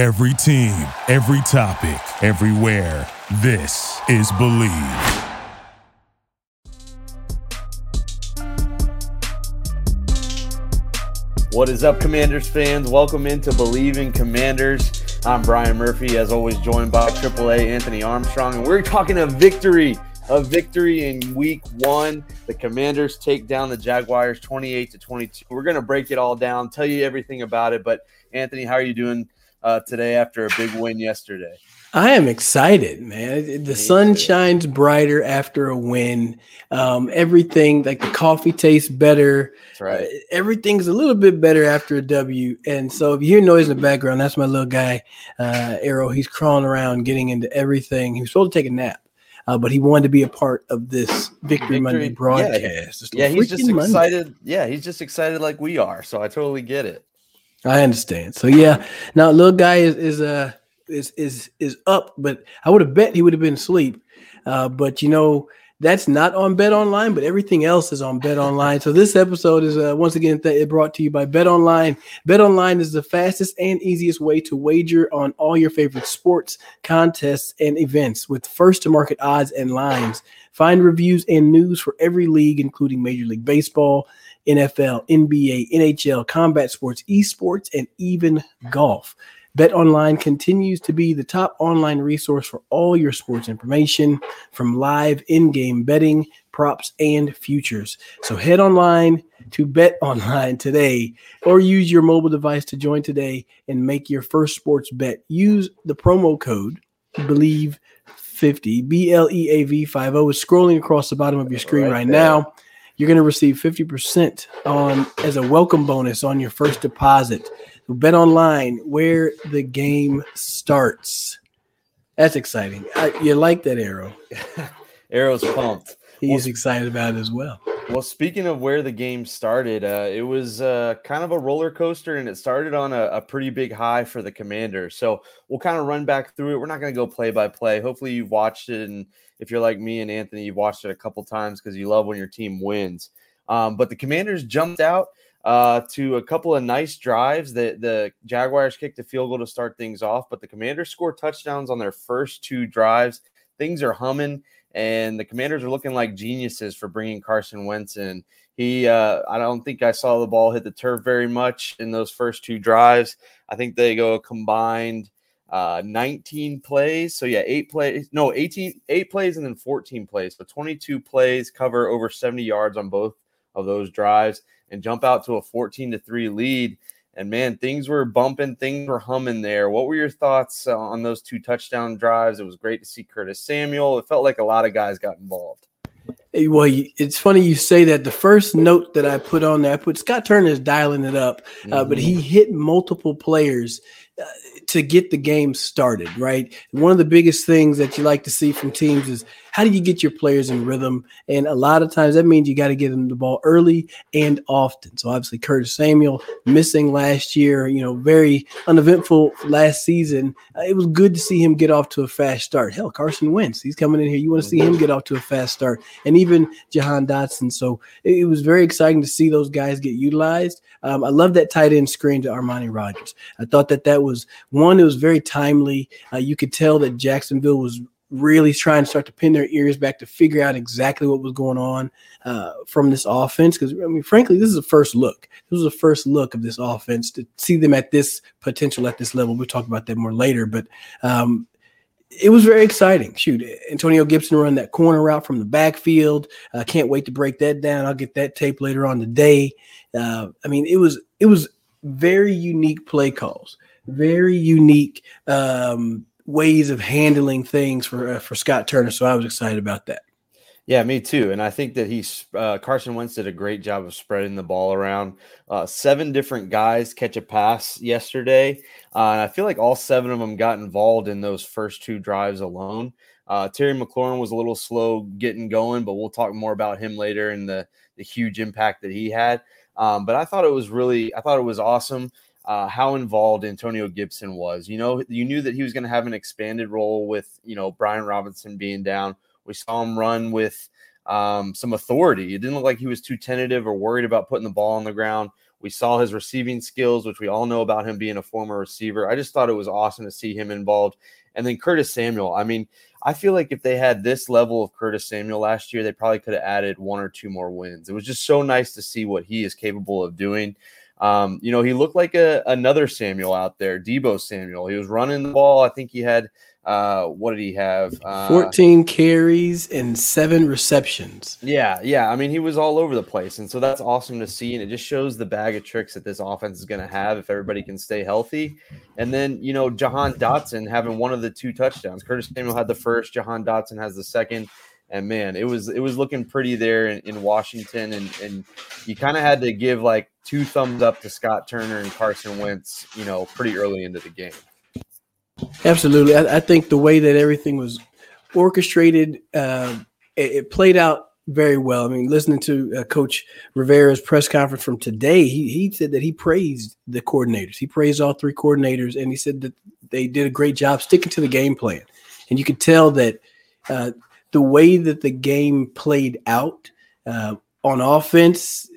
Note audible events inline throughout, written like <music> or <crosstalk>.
Every team, every topic, everywhere. This is Bleav. What is up, Commanders fans? Welcome into Bleav in Commanders. I'm Brian Murphy, as always, joined by AAA Anthony Armstrong, and we're talking a victory, a victory in Week One. The Commanders take down the Jaguars, 28 to 22. We're going to break it all down, tell you everything about it. But Anthony, how are you doing uh, today after a big win yesterday? I am excited, man. The sun shines brighter after a win. Um, everything like the coffee tastes better. That's right. Uh, everything's a little bit better after a W. And so if you hear noise in the background, that's my little guy, uh, Arrow. He's crawling around, getting into everything. He was supposed to take a nap. Uh, but he wanted to be a part of this Victory, Victory Monday broadcast. Yeah, yeah he's just excited. Monday. Yeah, he's just excited like we are. So I totally get it. I understand. So yeah, now little guy is is uh is is is up, but I would have bet he would have been asleep. Uh, but you know that's not on Bet Online, but everything else is on Bet Online. So this episode is uh, once again th- brought to you by Bet Online. Bet Online is the fastest and easiest way to wager on all your favorite sports, contests, and events with first to market odds and lines. Find reviews and news for every league, including Major League Baseball. NFL, NBA, NHL, combat sports, esports, and even golf. Bet Online continues to be the top online resource for all your sports information from live in game betting, props, and futures. So head online to Bet Online today or use your mobile device to join today and make your first sports bet. Use the promo code BLEAV 50 B L E A V 50 is scrolling across the bottom of your screen right, right now. You're going to receive 50% on as a welcome bonus on your first deposit. Bet online where the game starts. That's exciting. I, you like that arrow? <laughs> Arrow's pumped. He's excited about it as well. Well, speaking of where the game started, uh, it was uh, kind of a roller coaster, and it started on a, a, pretty big high for the Commanders. So we'll kind of run back through it. We're not going to go play by play. Hopefully, you've watched it, and if you're like me and Anthony, you've watched it a couple times because you love when your team wins. Um, but the Commanders jumped out uh, to a couple of nice drives. The, the Jaguars kicked a field goal to start things off, but the Commanders scored touchdowns on their first two drives. Things are humming, and the Commanders are looking like geniuses for bringing Carson Wentz in. He, uh, I don't think I saw the ball hit the turf very much in those first two drives. I think they go combined uh, 19 plays. So yeah, eight plays, no, 18, eight plays and then 14 plays. So 22 plays cover over 70 yards on both of those drives and jump out to a 14 to 3 lead. And man, things were bumping, things were humming there. What were your thoughts uh, on those two touchdown drives? It was great to see Curtis Samuel. It felt like a lot of guys got involved. Hey, well, it's funny you say that. The first note that I put on there, I put Scott Turner is dialing it up, uh, mm-hmm. but he mm-hmm. hit multiple players uh, to get the game started, right? One of the biggest things that you like to see from teams is how do you get your players in rhythm? And a lot of times that means you got to get them the ball early and often. So obviously Curtis Samuel missing last year, you know, very uneventful last season. Uh, it was good to see him get off to a fast start. Hell, Carson Wentz, he's coming in here. You want to see him get off to a fast start, and even Jahan Dotson. So it, it was very exciting to see those guys get utilized. Um, I love that tight end screen to Armani Rogers. I thought that that was one. It was very timely. Uh, you could tell that Jacksonville was really trying to start to pin their ears back to figure out exactly what was going on uh, from this offense. Because I mean, frankly, this is a first look. This was a first look of this offense to see them at this potential at this level. We'll talk about that more later, but um, it was very exciting. Shoot, Antonio Gibson run that corner route from the backfield. I uh, can't wait to break that down. I'll get that tape later on today. Uh, I mean, it was it was very unique play calls, very unique. Um, ways of handling things for uh, for Scott Turner. So I was excited about that. Yeah, me too. And I think that he's uh, Carson Wentz did a great job of spreading the ball around. Uh, seven different guys catch a pass yesterday, uh, and I feel like all seven of them got involved in those first two drives alone. Uh, Terry McLaurin was a little slow getting going, but we'll talk more about him later and the the huge impact that he had. Um, but I thought it was really, I thought it was awesome uh, how involved Antonio Gibson was. You know, you knew that he was going to have an expanded role with, you know, Brian Robinson being down. We saw him run with um, some authority. It didn't look like he was too tentative or worried about putting the ball on the ground. We saw his receiving skills, which we all know about him being a former receiver. I just thought it was awesome to see him involved. And then Curtis Samuel. I mean, I feel like if they had this level of Curtis Samuel last year, they probably could have added one or two more wins. It was just so nice to see what he is capable of doing. Um, you know, he looked like a, another Samuel out there, Deebo Samuel. He was running the ball. I think he had uh, what did he have? Uh, 14 carries and seven receptions. Yeah, yeah. I mean, he was all over the place. And so that's awesome to see. And it just shows the bag of tricks that this offense is going to have if everybody can stay healthy. And then, you know, Jahan Dotson having one of the two touchdowns. Curtis Samuel had the first, Jahan Dotson has the second. And man, it was it was looking pretty there in, in Washington, and and you kind of had to give like two thumbs up to Scott Turner and Carson Wentz, you know, pretty early into the game. Absolutely, I, I think the way that everything was orchestrated, uh, it, it, played out very well. I mean, listening to uh, Coach Rivera's press conference from today, he he said that he praised the coordinators. He praised all three coordinators, and he said that they did a great job sticking to the game plan. And you could tell that uh, the way that the game played out uh, on offense,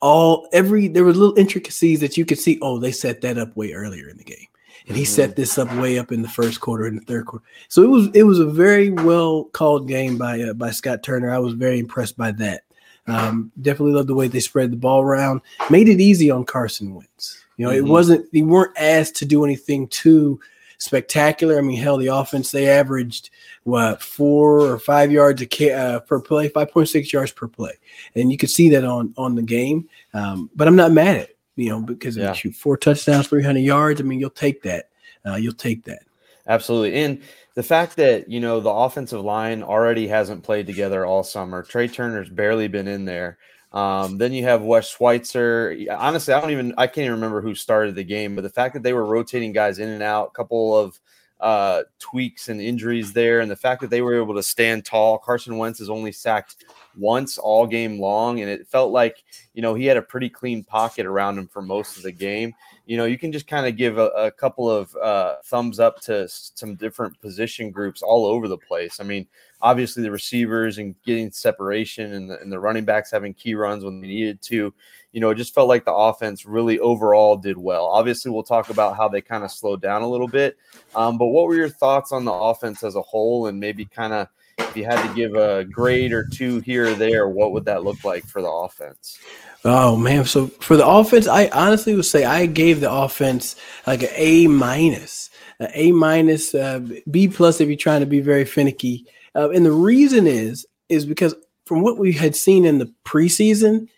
all every there were little intricacies that you could see. Oh, they set that up way earlier in the game and he set mm-hmm. this up way up in the first quarter and the third quarter. So it was it was a very well called game by uh, by Scott Turner. I was very impressed by that. Um, definitely loved the way they spread the ball around, made it easy on Carson Wentz. You know, mm-hmm. it wasn't they weren't asked to do anything too spectacular. I mean, hell, the offense they averaged what four or five yards a, uh, per play, five point six yards per play, and you could see that on on the game. Um, but I'm not mad at it you know, because yeah. shoot four touchdowns, 300 yards. I mean, you'll take that. Uh, you'll take that. Absolutely. And the fact that, you know, the offensive line already hasn't played together all summer, Trai Turner's barely been in there. Um, then you have Wes Schweitzer. Honestly, I don't even, I can't even remember who started the game, but the fact that they were rotating guys in and out, a couple of uh, tweaks and injuries there, and the fact that they were able to stand tall. Carson Wentz is only sacked once all game long, and it felt like you know he had a pretty clean pocket around him for most of the game. You know, you can just kind of give a, a, couple of uh, thumbs up to some different position groups all over the place. I mean, obviously the receivers and getting separation, and the, and the running backs having key runs when they needed to. You know, it just felt like the offense really overall did well. Obviously, we'll talk about how they kind of slowed down a little bit. Um, but what were your thoughts on the offense as a whole, and maybe kind of if you had to give a grade or two here or there, what would that look like for the offense? Oh man, so for the offense, I honestly would say I gave the offense like an A minus, an A minus, uh, B plus if you're trying to be very finicky. Uh, and the reason is is because from what we had seen in the preseason,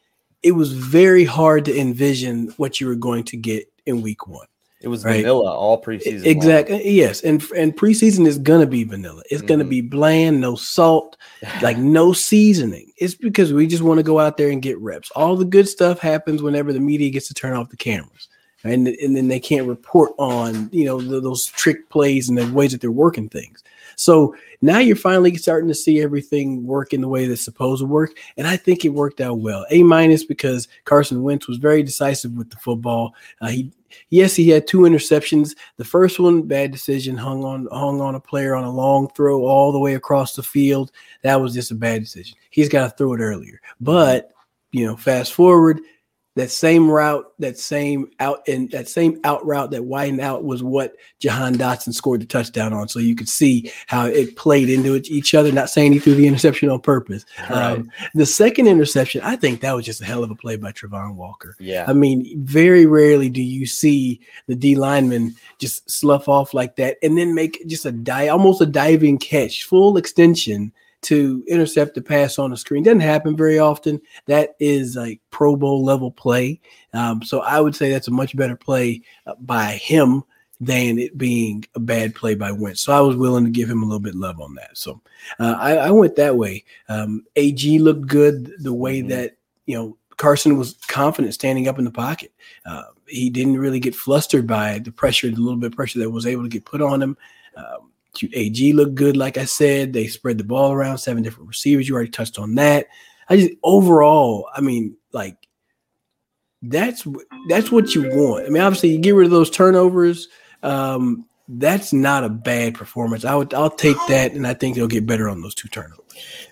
it was very hard to envision what you were going to get in week one. It was right? vanilla all preseason. Exactly. Long. Yes, and and preseason is gonna be vanilla. It's mm-hmm. gonna be bland, no salt, <laughs> like no seasoning. It's because we just want to go out there and get reps. All the good stuff happens whenever the media gets to turn off the cameras, and and then they can't report on you know the, those trick plays and the ways that they're working things. So now you're finally starting to see everything work in the way that's supposed to work. And I think it worked out well. A minus because Carson Wentz was very decisive with the football. Uh, he yes, he had two interceptions. The first one, bad decision, hung on hung on a player on a long throw all the way across the field. That was just a bad decision. He's got to throw it earlier. But you know, fast forward, that same route, that same out and that same out route that widened out was what Jahan Dotson scored the touchdown on. So you could see how it played into each other. Not saying he threw the interception on purpose. Right. Um, the second interception, I think that was just a hell of a play by Travon Walker. Yeah. I mean, very rarely do you see the D lineman just slough off like that and then make just a dive, almost a diving catch, full extension to intercept the pass on the screen. Doesn't happen very often. That is like Pro Bowl level play. Um, so I would say that's a much better play uh, by him than it being a bad play by Wentz. So I was willing to give him a little bit love on that. So uh, I, I, went that way. Um, AG looked good the way mm-hmm. that you know Carson was confident standing up in the pocket. Uh, he didn't really get flustered by the pressure, the little bit of pressure that was able to get put on him. Um, AG looked good, like I said. They spread the ball around, seven different receivers. You already touched on that. I just overall, I mean, like that's that's what you want. I mean, obviously, you get rid of those turnovers. Um, that's not a bad performance. I would I'll take that, and I think they'll get better on those two turnovers.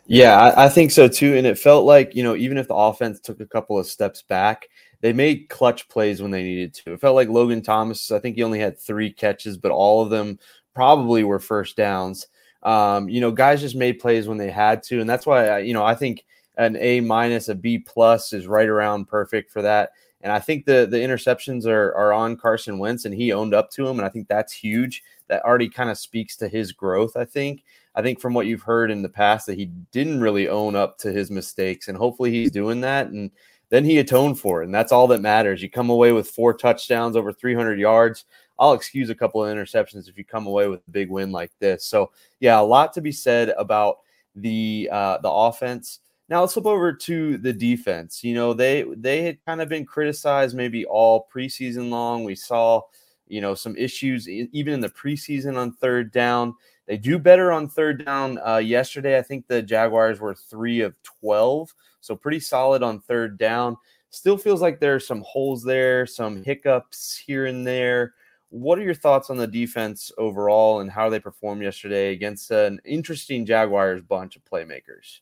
Yeah, I, I think so too. And it felt like you know, even if the offense took a couple of steps back, they made clutch plays when they needed to. It felt like Logan Thomas, I think he only had three catches, but all of them probably were first downs. Um, you know, guys just made plays when they had to, and that's why you know I think an A minus, a B plus is right around perfect for that. And I think the the interceptions are are on Carson Wentz, and he owned up to him, and I think that's huge. That already kind of speaks to his growth. I think. I think from what you've heard in the past that he didn't really own up to his mistakes, and hopefully he's doing that. And then he atoned for it, and that's all that matters. You come away with four touchdowns, over 300 yards. I'll excuse a couple of interceptions if you come away with a big win like this. So yeah, a lot to be said about the uh, the offense. Now let's flip over to the defense. You know, they they had kind of been criticized maybe all preseason long. We saw, you know, some issues even in the preseason on third down. They do better on third down. Uh, yesterday, I think the Jaguars were three of twelve, so pretty solid on third down. Still feels like there's some holes there, some hiccups here and there. What are your thoughts on the defense overall and how they performed yesterday against an interesting Jaguars bunch of playmakers?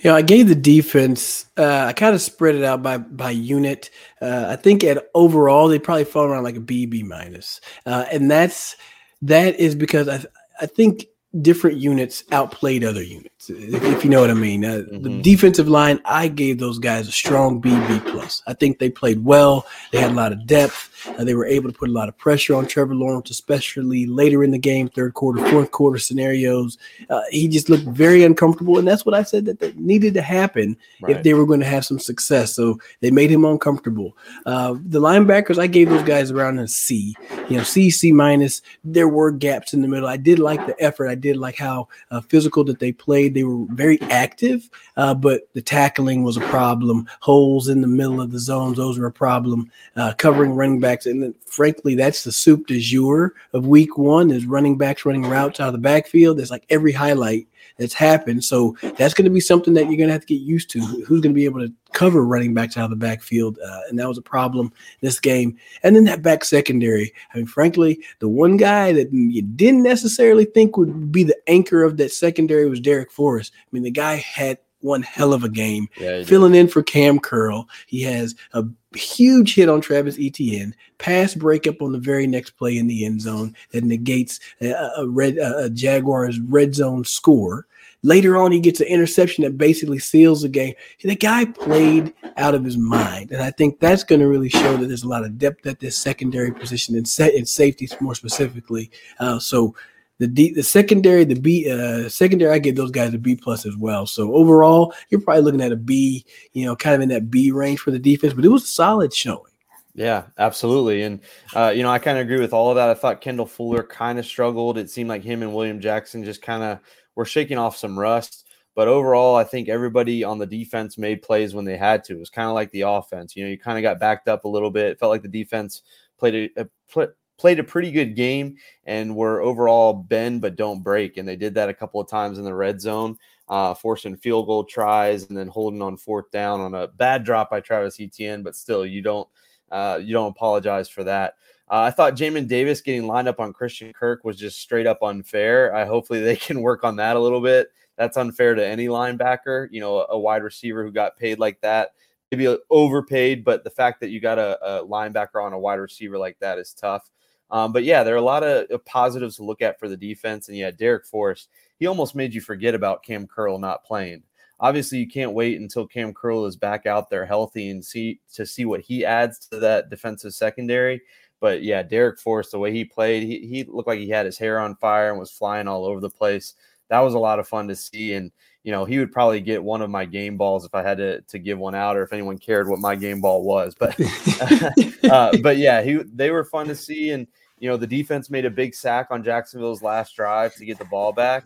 Yeah, I gave the defense. Uh, I kind of spread it out by by unit. Uh, I think at overall they probably fall around like a B B minus, uh, and that's that is because I I think different units outplayed other units, if, you know what I mean. Uh, mm-hmm. The defensive line, I gave those guys a strong B B plus. I think they played well. They had a lot of depth. Uh, they were able to put a lot of pressure on Trevor Lawrence, especially later in the game, third quarter, fourth quarter scenarios. Uh, he just looked very uncomfortable, and that's what I said that, that needed to happen right. if they were going to have some success. So they made him uncomfortable. Uh, the linebackers, I gave those guys around a C. You know, C, C minus. There were gaps in the middle. I did like the effort. I did like how uh, physical that they played. They were very active, uh, but the tackling was a problem. Holes in the middle of the zones, those were a problem. Uh, covering running backs. And frankly, that's the soup du jour of week one is running backs running routes out of the backfield. There's like every highlight that's happened. So that's going to be something that you're going to have to get used to. Who's going to be able to cover running backs out of the backfield? Uh, and that was a problem this game. And then that back secondary. I mean, frankly, the one guy that you didn't necessarily think would be the anchor of that secondary was Darrick Forrest. I mean, the guy had one hell of a game, yeah, filling did. in for Cam Curl. He has a huge hit on Travis Etienne, pass breakup on the very next play in the end zone that negates a, a red a Jaguars red zone score. Later on, he gets an interception that basically seals the game. The guy played out of his mind, and I think that's going to really show that there's a lot of depth at this secondary position and set in safety more specifically. Uh, so the D, the secondary, the B, uh, secondary, I give those guys a B plus as well. So overall, you're probably looking at a B, you know, kind of in that B range for the defense, but it was a solid showing. Yeah, absolutely. And, uh, you know, I kind of agree with all of that. I thought Kendall Fuller kind of struggled. It seemed like him and William Jackson just kind of were shaking off some rust. But overall, I think everybody on the defense made plays when they had to. It was kind of like the offense. You know, you kind of got backed up a little bit. It felt like the defense played a, a, played a pretty good game and were overall bend but don't break. And they did that a couple of times in the red zone, uh, forcing field goal tries and then holding on fourth down on a bad drop by Travis Etienne. But still, you don't uh, you don't apologize for that. Uh, I thought Jamin Davis getting lined up on Christian Kirk was just straight up unfair. I hopefully they <laughs> can work on that a little bit. That's unfair to any linebacker. You know, a wide receiver who got paid like that maybe overpaid, but the fact that you got a, a, linebacker on a wide receiver like that is tough. Um, but yeah, there are a lot of positives to look at for the defense. And yeah, Darrick Forrest, he almost made you forget about Cam Curl not playing. Obviously, you can't wait until Cam Curl is back out there healthy and see to see what he adds to that defensive secondary. But yeah, Darrick Forrest, the way he played, he, he looked like he had his hair on fire and was flying all over the place. That was a lot of fun to see. And you know, he would probably get one of my game balls if I had to, to give one out or if anyone cared what my game ball was. But, <laughs> <laughs> uh, but yeah, he, they were fun to see. And, you know, the defense made a big sack on Jacksonville's last drive to get the ball back.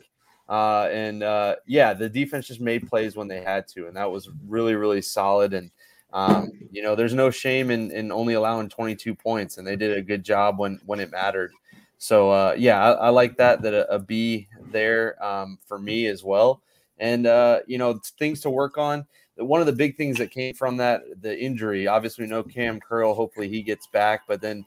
Uh, and uh, yeah, the defense just made plays when they had to. And that was really, really solid. And, um, you know, there's no shame in, in only allowing 22 points. And they did a good job when, when it mattered. So uh, yeah, I, I, like that, that a, a B there um, for me as well. And uh, you know, things to work on. one of the big things that came from that the injury. Obviously, know Cam Curl. Hopefully, he gets back. But then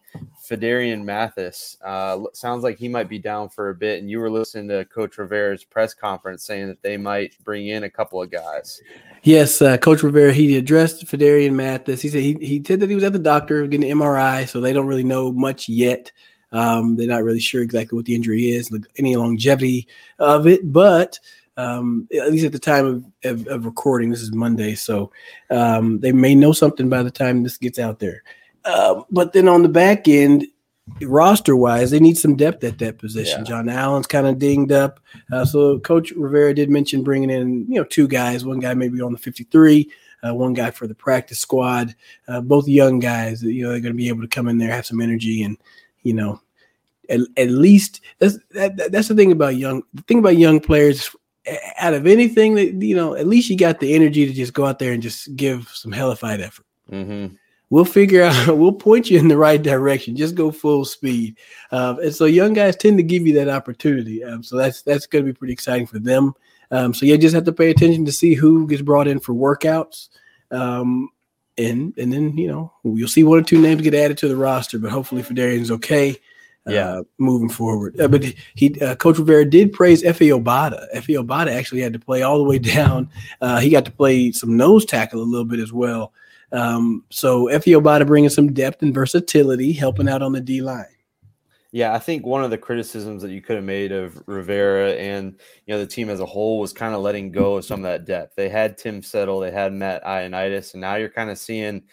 Phidarian Mathis uh, sounds like he might be down for a bit. And you were listening to Coach Rivera's press conference saying that they might bring in a couple of guys. Yes, uh, Coach Rivera he addressed Phidarian Mathis. He said he, he said that he was at the doctor getting an MRI, so they don't really know much yet. Um, they're not really sure exactly what the injury is, any longevity of it, but um, at least at the time of, of, of, recording, this is Monday, so um, they may know something by the time this gets out there. Uh, but then on the back end, roster wise, they need some depth at that position. Yeah. John Allen's kind of dinged up. Uh, so Coach Rivera did mention bringing in, you know, two guys, one guy maybe on the 53, uh, one guy for the practice squad, uh, both young guys, you know, they're going to be able to come in there, have some energy and, you know, at, at least that's, that, that's the thing about young, the thing about young players out of anything that, you know, at least you got the energy to just go out there and just give some hellified effort. Mm-hmm. We'll figure out <laughs> we'll point you in the right direction. Just go full speed. Um, and so young guys tend to give you that opportunity. Um, so that's that's going to be pretty exciting for them. Um, so you just have to pay attention to see who gets brought in for workouts. Um, and and then you know you'll see one or two names get added to the roster but hopefully Phidarian's okay uh, yeah, moving forward. Uh, but he, uh, Coach Rivera did praise Efe Obada. Efe Obada actually had to play all the way <laughs> down. Uh, he got to play some nose tackle a little bit as well. Um, so Efe Obada bringing some depth and versatility, helping out on the D line. Yeah, I think one of the criticisms that you could have made of Rivera and you know the team as a whole was kind of letting go of some of that depth. They had Tim Settle, they had Matt Ioannidis, and now you're kind of seeing,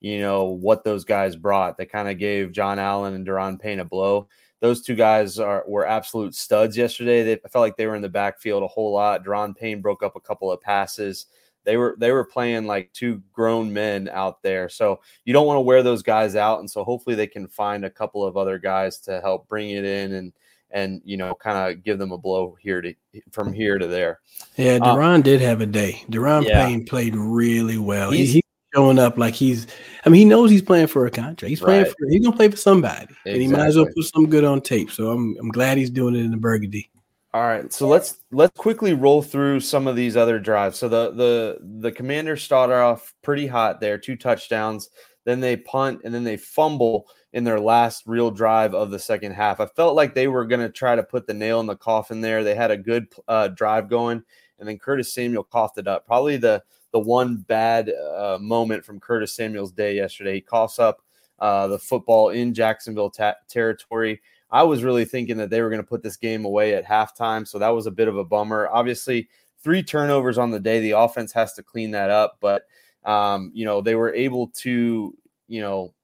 you know, what those guys brought. They kind of gave John Allen and Da'Ron Payne a blow. Those two guys are were absolute studs yesterday. They I felt like they were in the backfield a whole lot. Da'Ron Payne broke up a couple of passes they were they were playing like two grown men out there. So you don't want to wear those guys out, and so hopefully they can find a couple of other guys to help bring it in and and you know kind of give them a blow here to from here to there. Yeah, Da'Ron um, did have a day. Da'Ron yeah. Payne played really well. He's, he's showing up like he's. I mean, he knows he's playing for a contract. He's playing right. for. He's gonna play for somebody, exactly. and he might as well put some good on tape. So I'm I'm glad he's doing it in the Burgundy. All right, so let's let's quickly roll through some of these other drives. So the the the Commanders started off pretty hot there, two touchdowns. Then they punt and then they fumble in their last real drive of the second half. I felt like they were going to try to put the nail in the coffin there. They had a good uh, drive going, and then Curtis Samuel coughed it up. Probably the the one bad uh, moment from Curtis Samuel's day yesterday. He coughs up uh, the football in Jacksonville ta- territory. I was really thinking that they were going to put this game away at halftime. So that was a bit of a bummer. Obviously, three turnovers on the day. The offense has to clean that up. But, um, you know, they were able to, you know,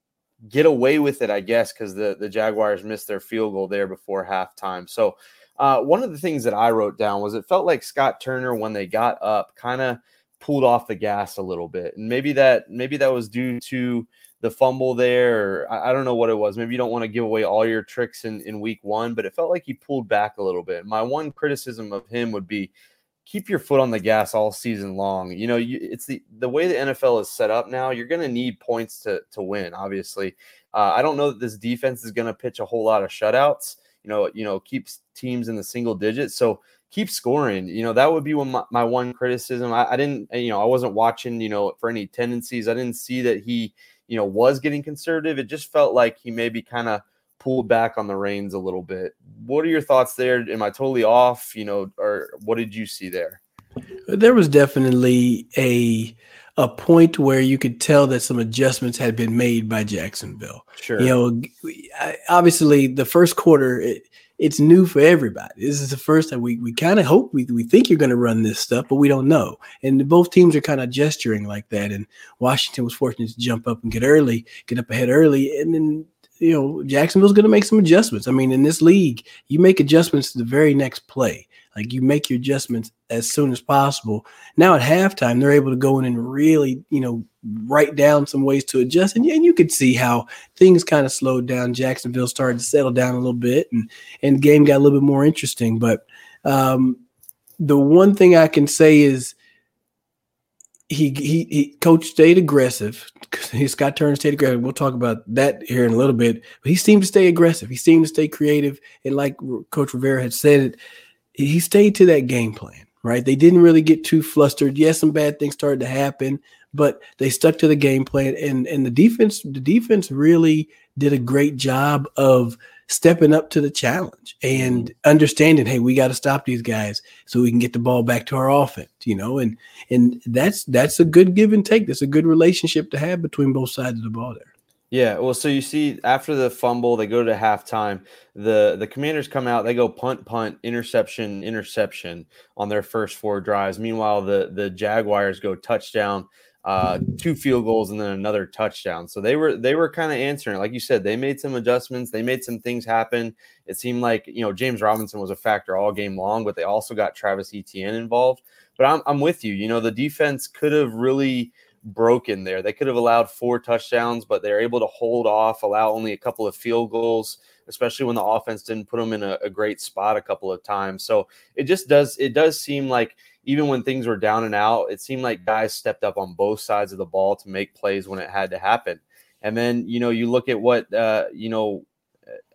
get away with it, I guess, because the, the Jaguars missed their field goal there before halftime. So, uh, one of the things that I wrote down was it felt like Scott Turner, when they got up, kind of pulled off the gas a little bit. And maybe that, maybe that was due to, the fumble there, I, I don't know what it was. Maybe you don't want to give away all your tricks in, in week one, but it felt like he pulled back a little bit. My one criticism of him would be keep your foot on the gas all season long. You know, you, it's the the way the NFL is set up now. You're going to need points to to win. Obviously, uh, I don't know that this defense is going to pitch a whole lot of shutouts. You know, you know, keeps teams in the single digits. So keep scoring. You know, that would be one my, my one criticism. I, I didn't, eh, you know, I wasn't watching. You know, for any tendencies, I didn't see that he you know, was getting conservative. It just felt like he maybe kind of pulled back on the reins a little bit. What are your thoughts there? Am I totally off? You know, or what did you see there? There was definitely a a point where you could tell that some adjustments had been made by Jacksonville. Sure. You know, obviously the first quarter, it, it's new for everybody. This is the first time we, we kind of hope we, we think you're going to run this stuff, but we don't know. And both teams are kind of gesturing like that. And Washington was fortunate to jump up and get early, get up ahead early. And then, you know, Jacksonville's going to make some adjustments. I mean, in this league, you make adjustments to the very next play. Like you make your adjustments as soon as possible. Now at halftime, they're able to go in and really, you know, write down some ways to adjust. And, and you could see how things kind of slowed down. Jacksonville started to settle down a little bit and, and game got a little bit more interesting. But um, the one thing I can say is he, he, he coach stayed aggressive. <laughs> Scott Turner stayed aggressive. We'll talk about that here in a little bit. But he seemed to stay aggressive. He seemed to stay creative. And like Coach Rivera had said, he stayed to that game plan right? They didn't really get too flustered. Yes, some bad things started to happen, but they stuck to the game plan and and the defense the defense really did a great job of stepping up to the challenge and mm-hmm. understanding hey we got to stop these guys so we can get the ball back to our offense you know and and that's that's a good give and take that's a good relationship to have between both sides of the ball there yeah, well, so you see, after the fumble, they go to halftime. the The Commanders come out, they go punt, punt, interception, interception on their first four drives. Meanwhile, the the Jaguars go touchdown, uh, two field goals, and then another touchdown. So they were they were kind of answering, like you said, they made some adjustments, they made some things happen. It seemed like you know James Robinson was a factor all game long, but they also got Travis Etienne involved. But I'm I'm with you. You know, the defense could have really broken there. They could have allowed four touchdowns, but they're able to hold off, allow only a couple of field goals, especially when the offense didn't put them in a, a, great spot a couple of times. So it just does it does seem like even when things were down and out, it seemed like guys stepped up on both sides of the ball to make plays when it had to happen. And then you know you look at what uh, you know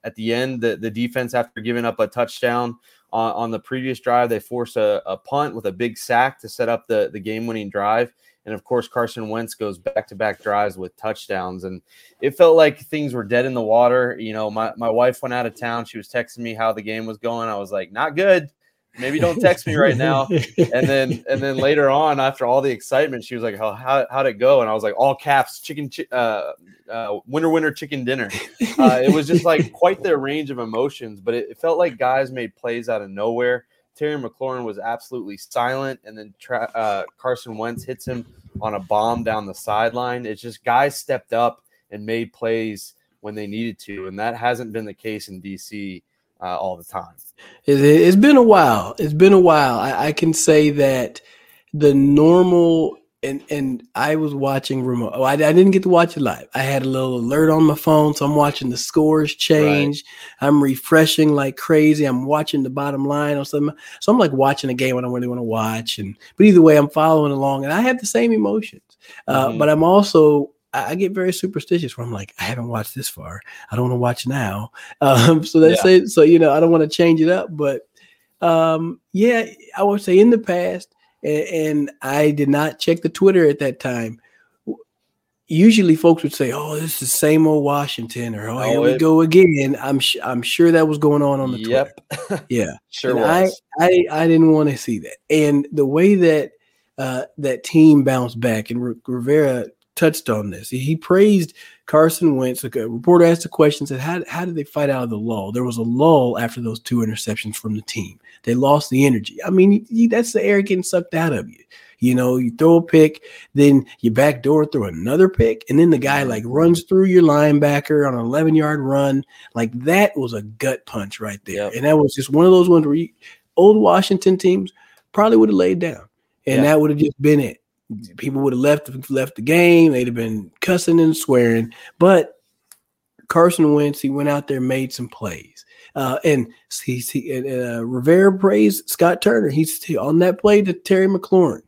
at the end the, the defense after giving up a touchdown on, on the previous drive they force a, a punt with a big sack to set up the the game winning drive and of course, Carson Wentz goes back to back drives with touchdowns. And it felt like things were dead in the water. You know, my, my wife went out of town. She was texting me how the game was going. I was like, not good. Maybe don't text me right now. And then <laughs> and then later on, after all the excitement, she was like, "How how how'd it go?" And I was like, "All caps, chicken, uh, uh, winner winner chicken dinner." Uh, it was just like <laughs> quite the range of emotions, but it, it felt like guys made plays out of nowhere. Terry McLaurin was absolutely silent, and then tra- uh, Carson Wentz hits him on a bomb down the sideline. It's just guys stepped up and made plays when they needed to, and that hasn't been the case in DC uh, all the time. It's been a while. It's been a while. I, I can say that the normal and and I was watching remote. Oh, I, I, didn't get to watch it live. I had a little alert on my phone, so I'm watching the scores change. Right. I'm refreshing like crazy. I'm watching the bottom line or something. So I'm like watching a game when I really want to watch. And but either way, I'm following along, and I have the same emotions. Uh, mm-hmm. But I'm also I get very superstitious where I'm like, I haven't watched this far. I don't want to watch now. <laughs> Um, so that's yeah. it. So you know, I don't want to change it up. But um, yeah, I would say in the past and, and I did not check the Twitter at that time. Usually, folks would say, "Oh, this is the same old Washington," or "Oh, oh here it, we go again." I'm sh- I'm sure that was going on on the yep. Twitter. <laughs> Yeah, sure was. I, I I didn't want to see that, and the way that uh, that team bounced back, and R- Rivera touched on this. He praised Carson Wentz. A reporter asked a question, said, how, how did they fight out of the lull? There was a lull after those two interceptions from the team. They lost the energy. I mean, that's the air getting sucked out of you. You know, you throw a pick, then you back door throw another pick, and then the guy mm-hmm. like runs through your linebacker on an 11 yard run. Like that was a gut punch right there. Yep. And that was just one of those ones where you, old Washington teams probably would have laid down, and that would have just been it. People would have left left the game. They'd have been cussing and swearing. But Carson Wentz, he went out there, made some plays. Uh, and he, he uh, Rivera praised Scott Turner. He's on that play to Terry McLaurin.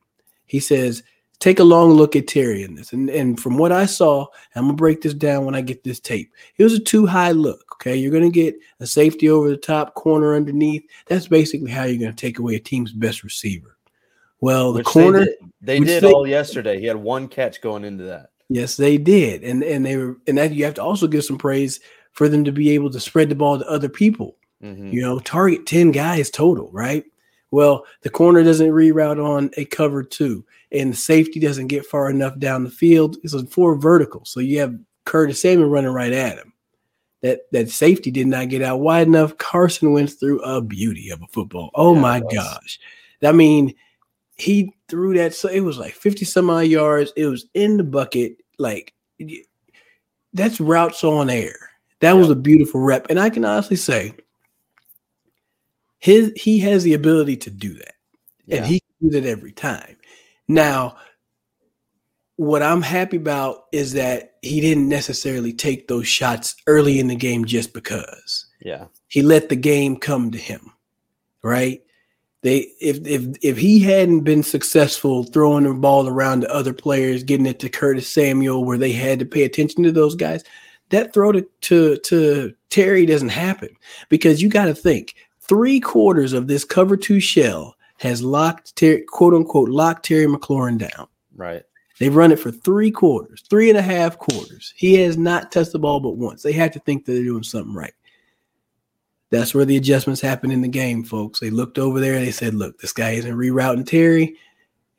He says, take a long look at Terry in this. And, and from what I saw, I'm gonna break this down when I get this tape. It was a two high look. Okay, you're gonna get a safety over the top, corner underneath. That's basically how you're gonna take away a team's best receiver. Well, the which corner they did, they did all yesterday. He had one catch going into that. Yes, they did, and and they were, and that you have to also give some praise for them to be able to spread the ball to other people. Mm-hmm. You know, target 10 guys total, right? Well, the corner doesn't reroute on a cover two, and the safety doesn't get far enough down the field. It's a four vertical. So you have Curtis Samuel running right at him. That that safety did not get out wide enough. Carson went through a beauty of a football. Oh yeah, my gosh. I mean, he threw that so it was like 50 some odd yards. It was in the bucket. Like that's routes on air. That was a beautiful rep. And I can honestly say his he has the ability to do that. Yeah. And he can do that every time. Now, what I'm happy about is that he didn't necessarily take those shots early in the game just because. Yeah. He let the game come to him. Right? They if if if he hadn't been successful throwing the ball around to other players, getting it to Curtis Samuel where they had to pay attention to those guys, that throw to, to, to Terry doesn't happen because you got to think three quarters of this cover two shell has locked Terry, quote unquote, locked Terry McLaurin down. Right. They've run it for three quarters, three and a half quarters. He has not touched the ball but once. They had to think that they're doing something right. That's where the adjustments happen in the game, folks. They looked over there and they said, "Look, this guy isn't rerouting Terry,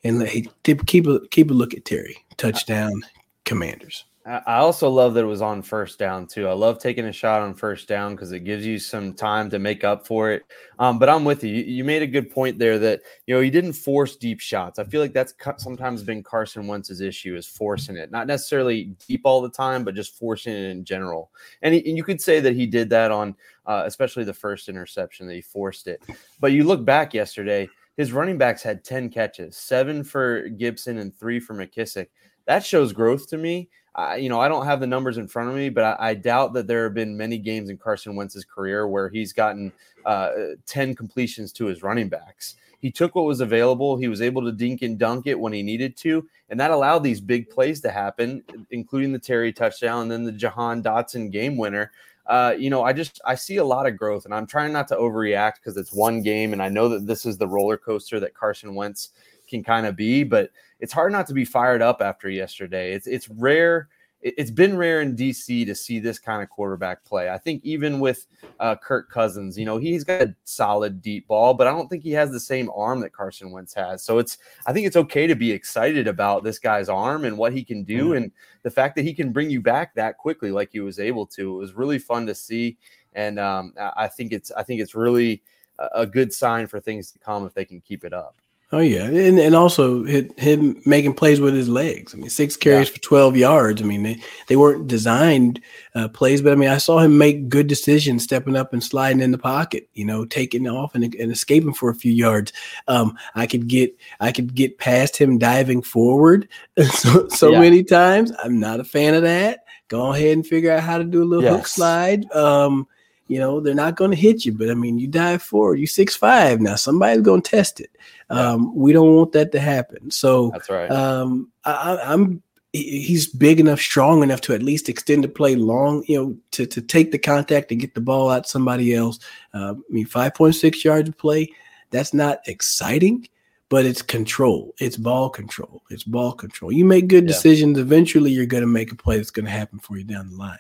and hey, keep a keep a look at Terry. Touchdown, Commanders." I also love that it was on first down too. I love taking a shot on first down because it gives you some time to make up for it. Um, but I'm with you. You made a good point there that you know he didn't force deep shots. I feel like that's sometimes been Carson Wentz's issue is forcing it, not necessarily deep all the time, but just forcing it in general. And, he, and you could say that he did that on uh, especially the first interception that he forced it. But you look back yesterday, his running backs had ten catches, seven for Gibson and three for McKissic. That shows growth to me. I, you know, I don't have the numbers in front of me, but I, I, doubt that there have been many games in Carson Wentz's career where he's gotten uh, 10 completions to his running backs. He took what was available. He was able to dink and dunk it when he needed to, and that allowed these big plays to happen, including the Terry touchdown and then the Jahan Dotson game winner. Uh, you know, I just I see a lot of growth, and I'm trying not to overreact because it's one game, and I know that this is the roller coaster that Carson Wentz can kind of be, but it's hard not to be fired up after yesterday. It's it's rare. It's been rare in DC to see this kind of quarterback play. I think even with uh, Kirk Cousins, you know, he's got a solid deep ball, but I don't think he has the same arm that Carson Wentz has. So it's I think it's okay to be excited about this guy's arm and what he can do, mm. and the fact that he can bring you back that quickly, like he was able to. It was really fun to see, and um, I think it's I think it's really a good sign for things to come if they can keep it up. Oh yeah, and and also him making plays with his legs. I mean, six carries yeah. for twelve yards. I mean, they, they weren't designed uh, plays, but I mean, I saw him make good decisions, stepping up and sliding in the pocket. You know, taking off and, and escaping for a few yards. Um, I could get I could get past him diving forward <laughs> so, so yeah. many times. I'm not a fan of that. Go ahead and figure out how to do a little yes. hook slide. Um, you know, they're not going to hit you, but I mean, you dive forward, you six five. Now somebody's going to test it. Yeah. Um, we don't want that to happen. So that's right. Um, I, I'm he's big enough, strong enough to at least extend the play long, you know, to, to take the contact and get the ball out to somebody else. Uh, I mean, 5.6 yards of play, that's not exciting, but it's control. It's ball control. It's ball control. You make good yeah. decisions. Eventually, you're going to make a play that's going to happen for you down the line.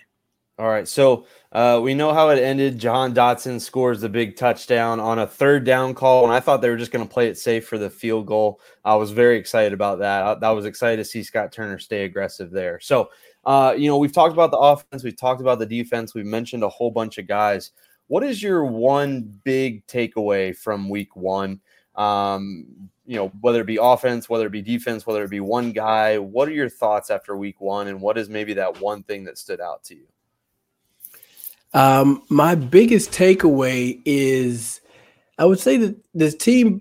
All right. So uh, we know how it ended. Jahan Dotson scores the big touchdown on a third down call, and I thought they were just going to play it safe for the field goal. I was very excited about that. I, I was excited to see Scott Turner stay aggressive there. So, uh, you know, we've talked about the offense, we've talked about the defense, we've mentioned a whole bunch of guys. What is your one big takeaway from week one? Um, you know, whether it be offense, whether it be defense, whether it be one guy, what are your thoughts after week one? And what is maybe that one thing that stood out to you? Um, my biggest takeaway is I would say that this team,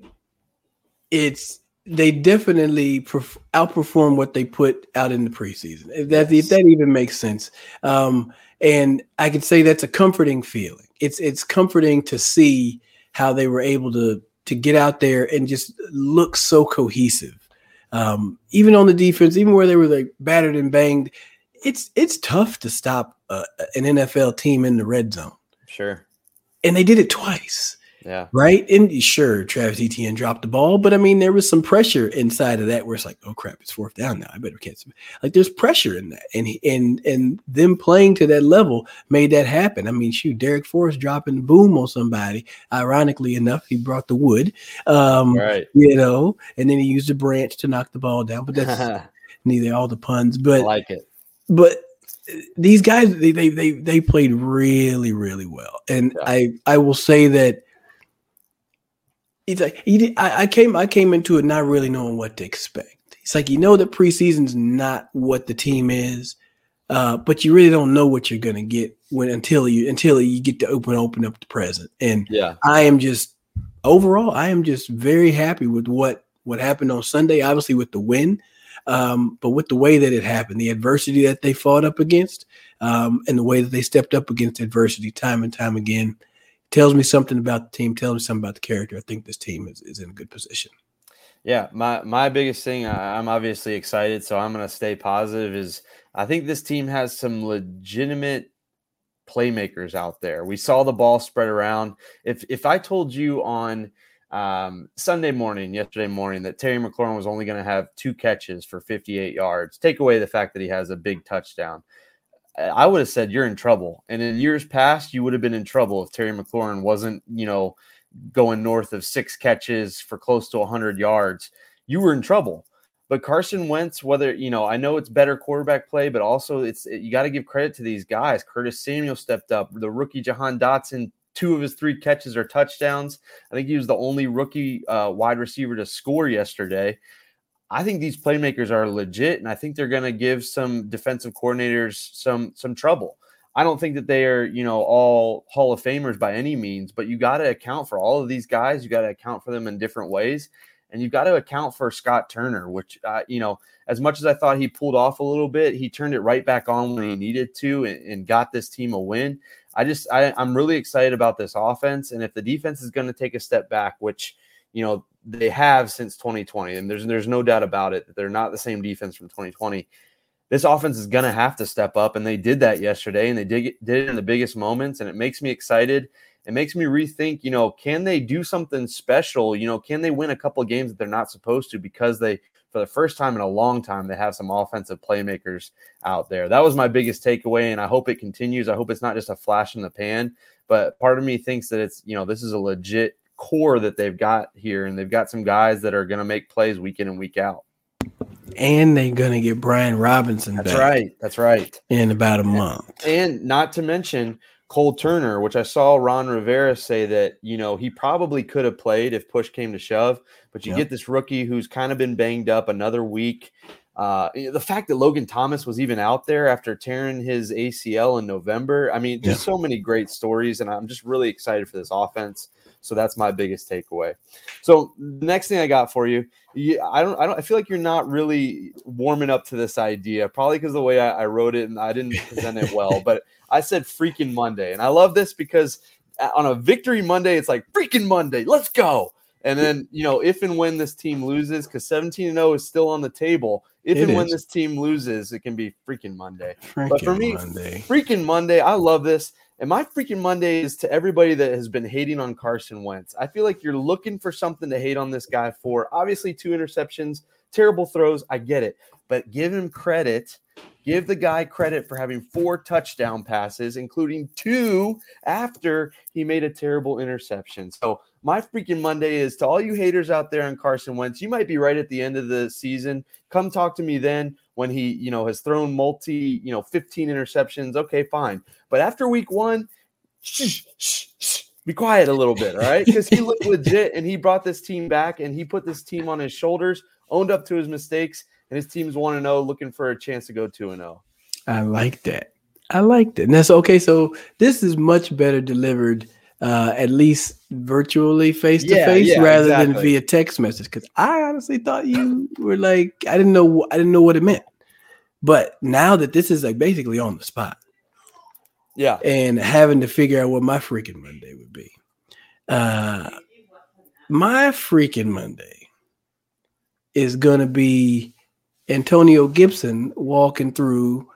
it's they definitely perf- outperform what they put out in the preseason. If that yes. if that even makes sense. Um, and I could say that's a comforting feeling. It's it's comforting to see how they were able to to get out there and just look so cohesive. Um, even on the defense, even where they were like battered and banged, it's it's tough to stop uh, an NFL team in the red zone. Sure. And they did it twice. Yeah. Right. And sure, Travis Etienne dropped the ball, but I mean, there was some pressure inside of that where it's like, oh crap, it's fourth down now. I better catch him. Like there's pressure in that, and and and them playing to that level made that happen. I mean, shoot, Darrick Forrest dropping the boom on somebody. Ironically enough, he brought the wood. Um, right. You know, and then he used a branch to knock the ball down. But that's <laughs> neither all the puns, but I like it but these guys they they they, they played really really well. And yeah. i i will say that it's like he did, I, I came i came into it not really knowing what to expect. It's like you know that preseason's not what the team is uh, but you really don't know what you're gonna get when until you until you get to open open up the present. And yeah. I am just overall i am just very happy with what what happened on sunday obviously with the win um, but with the way that it happened, the adversity that they fought up against, um, and the way that they stepped up against adversity time and time again, tells me something about the team, tells me something about the character. I think this team is, is in a good position. Yeah, my my biggest thing, I'm obviously excited, so I'm going to stay positive. Is I think this team has some legitimate playmakers out there. We saw the ball spread around. If if I told you on um, Sunday morning, yesterday morning, that Terry McLaurin was only going to have two catches for 58 yards. Take away the fact that he has a big touchdown. I would have said you're in trouble. And in years past, you would have been in trouble if Terry McLaurin wasn't, you know, going north of six catches for close to 100 yards. You were in trouble. But Carson Wentz, whether you know, I know it's better quarterback play, but also it's you got to give credit to these guys. Curtis Samuel stepped up. The rookie Jahan Dotson, two of his three catches are touchdowns. I think he was the only rookie uh, wide receiver to score yesterday. I think these playmakers are legit, and I think they're going to give some defensive coordinators some some trouble. I don't think that they are, you know, all Hall of Famers by any means, but you got to account for all of these guys. You got to account for them in different ways, and you've got to account for Scott Turner, which, uh, you know, as much as I thought he pulled off a little bit, he turned it right back on when he needed to and, and got this team a win. I just, I, I'm really excited about this offense, and if the defense is going to take a step back, which, you know, they have since 2020, and there's there's no doubt about it that they're not the same defense from 2020. This offense is going to have to step up, and they did that yesterday, and they did did it in the biggest moments, and it makes me excited. It makes me rethink. You know, can they do something special? You know, can they win a couple games that they're not supposed to because they, for the first time in a long time, they have some offensive playmakers out there. That was my biggest takeaway, and I hope it continues. I hope it's not just a flash in the pan, but part of me thinks that it's you know this is a legit core that they've got here, and they've got some guys that are going to make plays week in and week out. And they're going to get Brian Robinson That's right. That's right. In about a month. And not to mention Cole Turner, which I saw Ron Rivera say that, you know, he probably could have played if push came to shove, but you get this rookie who's kind of been banged up another week. Uh, the fact that Logan Thomas was even out there after tearing his ACL in November. I mean, just yeah. so many great stories, and I'm just really excited for this offense. So that's my biggest takeaway. So the next thing I got for you, I don't, I don't, I feel like you're not really warming up to this idea, probably because the way I, I wrote it and I didn't present it well. <laughs> But I said freaking Monday, and I love this because uh, on a victory Monday, it's like freaking Monday, let's go. And then, you know, if and when this team loses, because 17 and 0 is still on the table, if it and is. when this team loses, it can be freaking Monday. Freaking but for me, Monday. freaking Monday, I love this. And my freaking Monday is to everybody that has been hating on Carson Wentz. I feel like you're looking for something to hate on this guy for. Obviously, two interceptions, terrible throws. I get it. But give him credit. Give the guy credit for having four touchdown passes, including two after he made a terrible interception. So, my freaking Monday is to all you haters out there on Carson Wentz. You might be right at the end of the season. Come talk to me then when he, you know, has thrown multi, you know, 15 interceptions. Okay, fine. But after week one, shh, shh, shh, be quiet a little bit, all right? Because he looked <laughs> legit and he brought this team back and he put this team on his shoulders, owned up to his mistakes, and his team's 1 0, looking for a chance to go 2 0. I like that. I like that. And that's okay. So this is much better delivered uh, at least virtually face to face rather exactly. than via text message. Because I honestly thought you were like I didn't know I didn't know what it meant, but now that this is like basically on the spot, yeah, and having to figure out what my freaking Monday would be. Uh, my freaking Monday is gonna be Antonio Gibson walking through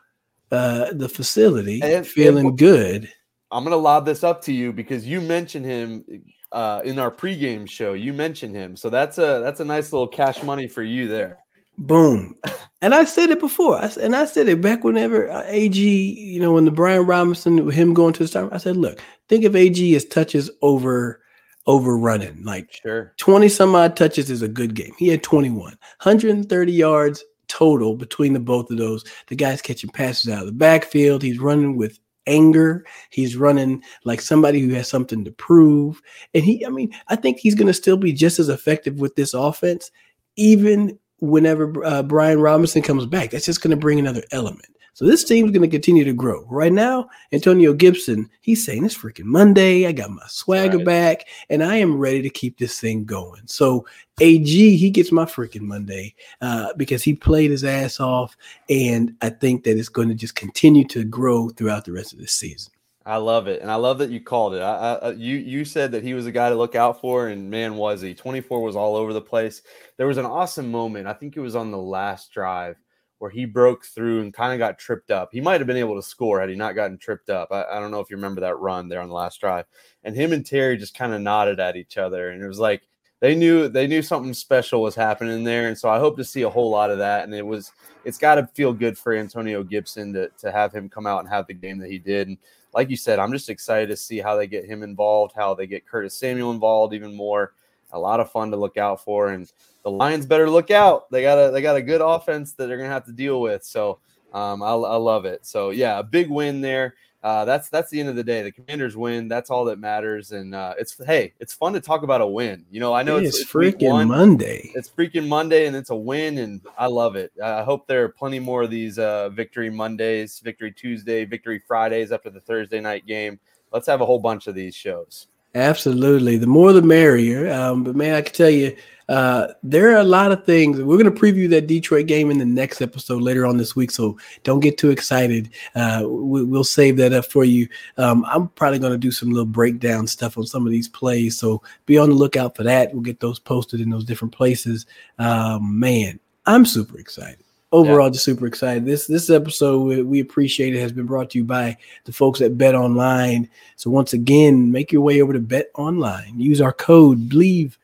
uh, the facility, and, feeling and, good I'm gonna lob this up to you because you mentioned him uh, in our pregame show. You mentioned him, so that's a that's a nice little cash money for you there. Boom. And I said it before, I, and I said it back whenever uh, AG, you know, when the Brian Robinson, him going to the start, I said, look, think of AG as touches over over running, like sure 20 some odd touches is a good game. He had 21, 130 yards total between the both of those. The guy's catching passes out of the backfield. He's running with anger. He's running like somebody who has something to prove. And he, I mean, I think he's going to still be just as effective with this offense, even whenever uh, Brian Robinson comes back. That's just going to bring another element. So this team's going to continue to grow. Right now, Antonio Gibson, he's saying it's freaking Monday. I got my swagger right. back, and I am ready to keep this thing going. So AG, he gets my freaking Monday uh, because he played his ass off, and I think that it's going to just continue to grow throughout the rest of the season. I love it, and I love that you called it. I, I, you you said that he was a guy to look out for, and man, was he? Twenty four was all over the place. There was an awesome moment. I think it was on the last drive where he broke through and kind of got tripped up. He might have been able to score had he not gotten tripped up. I, I, don't know if you remember that run there on the last drive. And him and Terry just kind of nodded at each other. And it was like they knew they knew something special was happening there, and so I hope to see a whole lot of that. And it was it's got to feel good for Antonio Gibson to to have him come out and have the game that he did. And like you said, I'm just excited to see how they get him involved, how they get Curtis Samuel involved even more. A lot of fun to look out for, and the Lions better look out. They got a they got a good offense that they're gonna have to deal with. So um, I, I love it. So yeah, a big win there uh, that's that's the end of the day. The Commanders win. That's all that matters. And uh, it's hey, it's fun to talk about a win. You know, I know it's, it's, freaking Monday. It's freaking Monday, and it's a win, and I love it. I hope there are plenty more of these uh, victory Mondays, victory Tuesday, victory Fridays after the Thursday night game. Let's have a whole bunch of these shows. Absolutely, the more the merrier. Um, but man, I can tell you uh, there are a lot of things. We're going to preview that Detroit game in the next episode later on this week, so don't get too excited. Uh, we, will save that up for you. Um, I'm probably going to do some little breakdown stuff on some of these plays, so be on the lookout for that. We'll get those posted in those different places. Um, man, I'm super excited overall yeah. just super excited. This this episode we, we, appreciate it has been brought to you by the folks at BetOnline. So once again make your way over to BetOnline. Use our code Bleav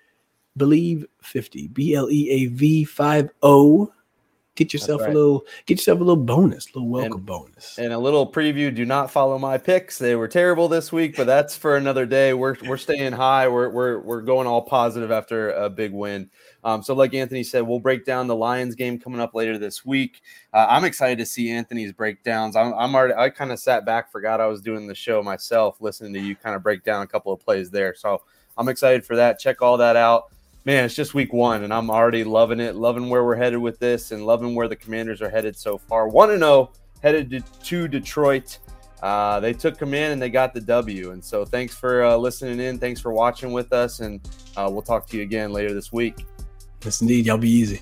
Bleav 50 b-l-e-a-v 5-0 get yourself right. a little get yourself a little bonus a little welcome and, bonus. and a little preview do not follow my picks. They were terrible this week but that's for another day. We're, we're staying high. We're, we're, we're going all positive after a big win. Um, so like anthony said we'll break down the lions game coming up later this week. Uh, i'm excited to see anthony's breakdowns. I'm, I'm already i kind of sat back forgot i was doing the show myself listening to you kind of break down a couple of plays there. So i'm excited for that. Check all that out man, it's just week one, and I'm already loving it, loving where we're headed with this, and loving where the Commanders are headed so far. One to zero, headed to, Detroit. Uh, they took command and they got the W. And so, thanks for uh, listening in. Thanks for watching with us, and uh, we'll talk to you again later this week. Yes, indeed. Y'all be easy.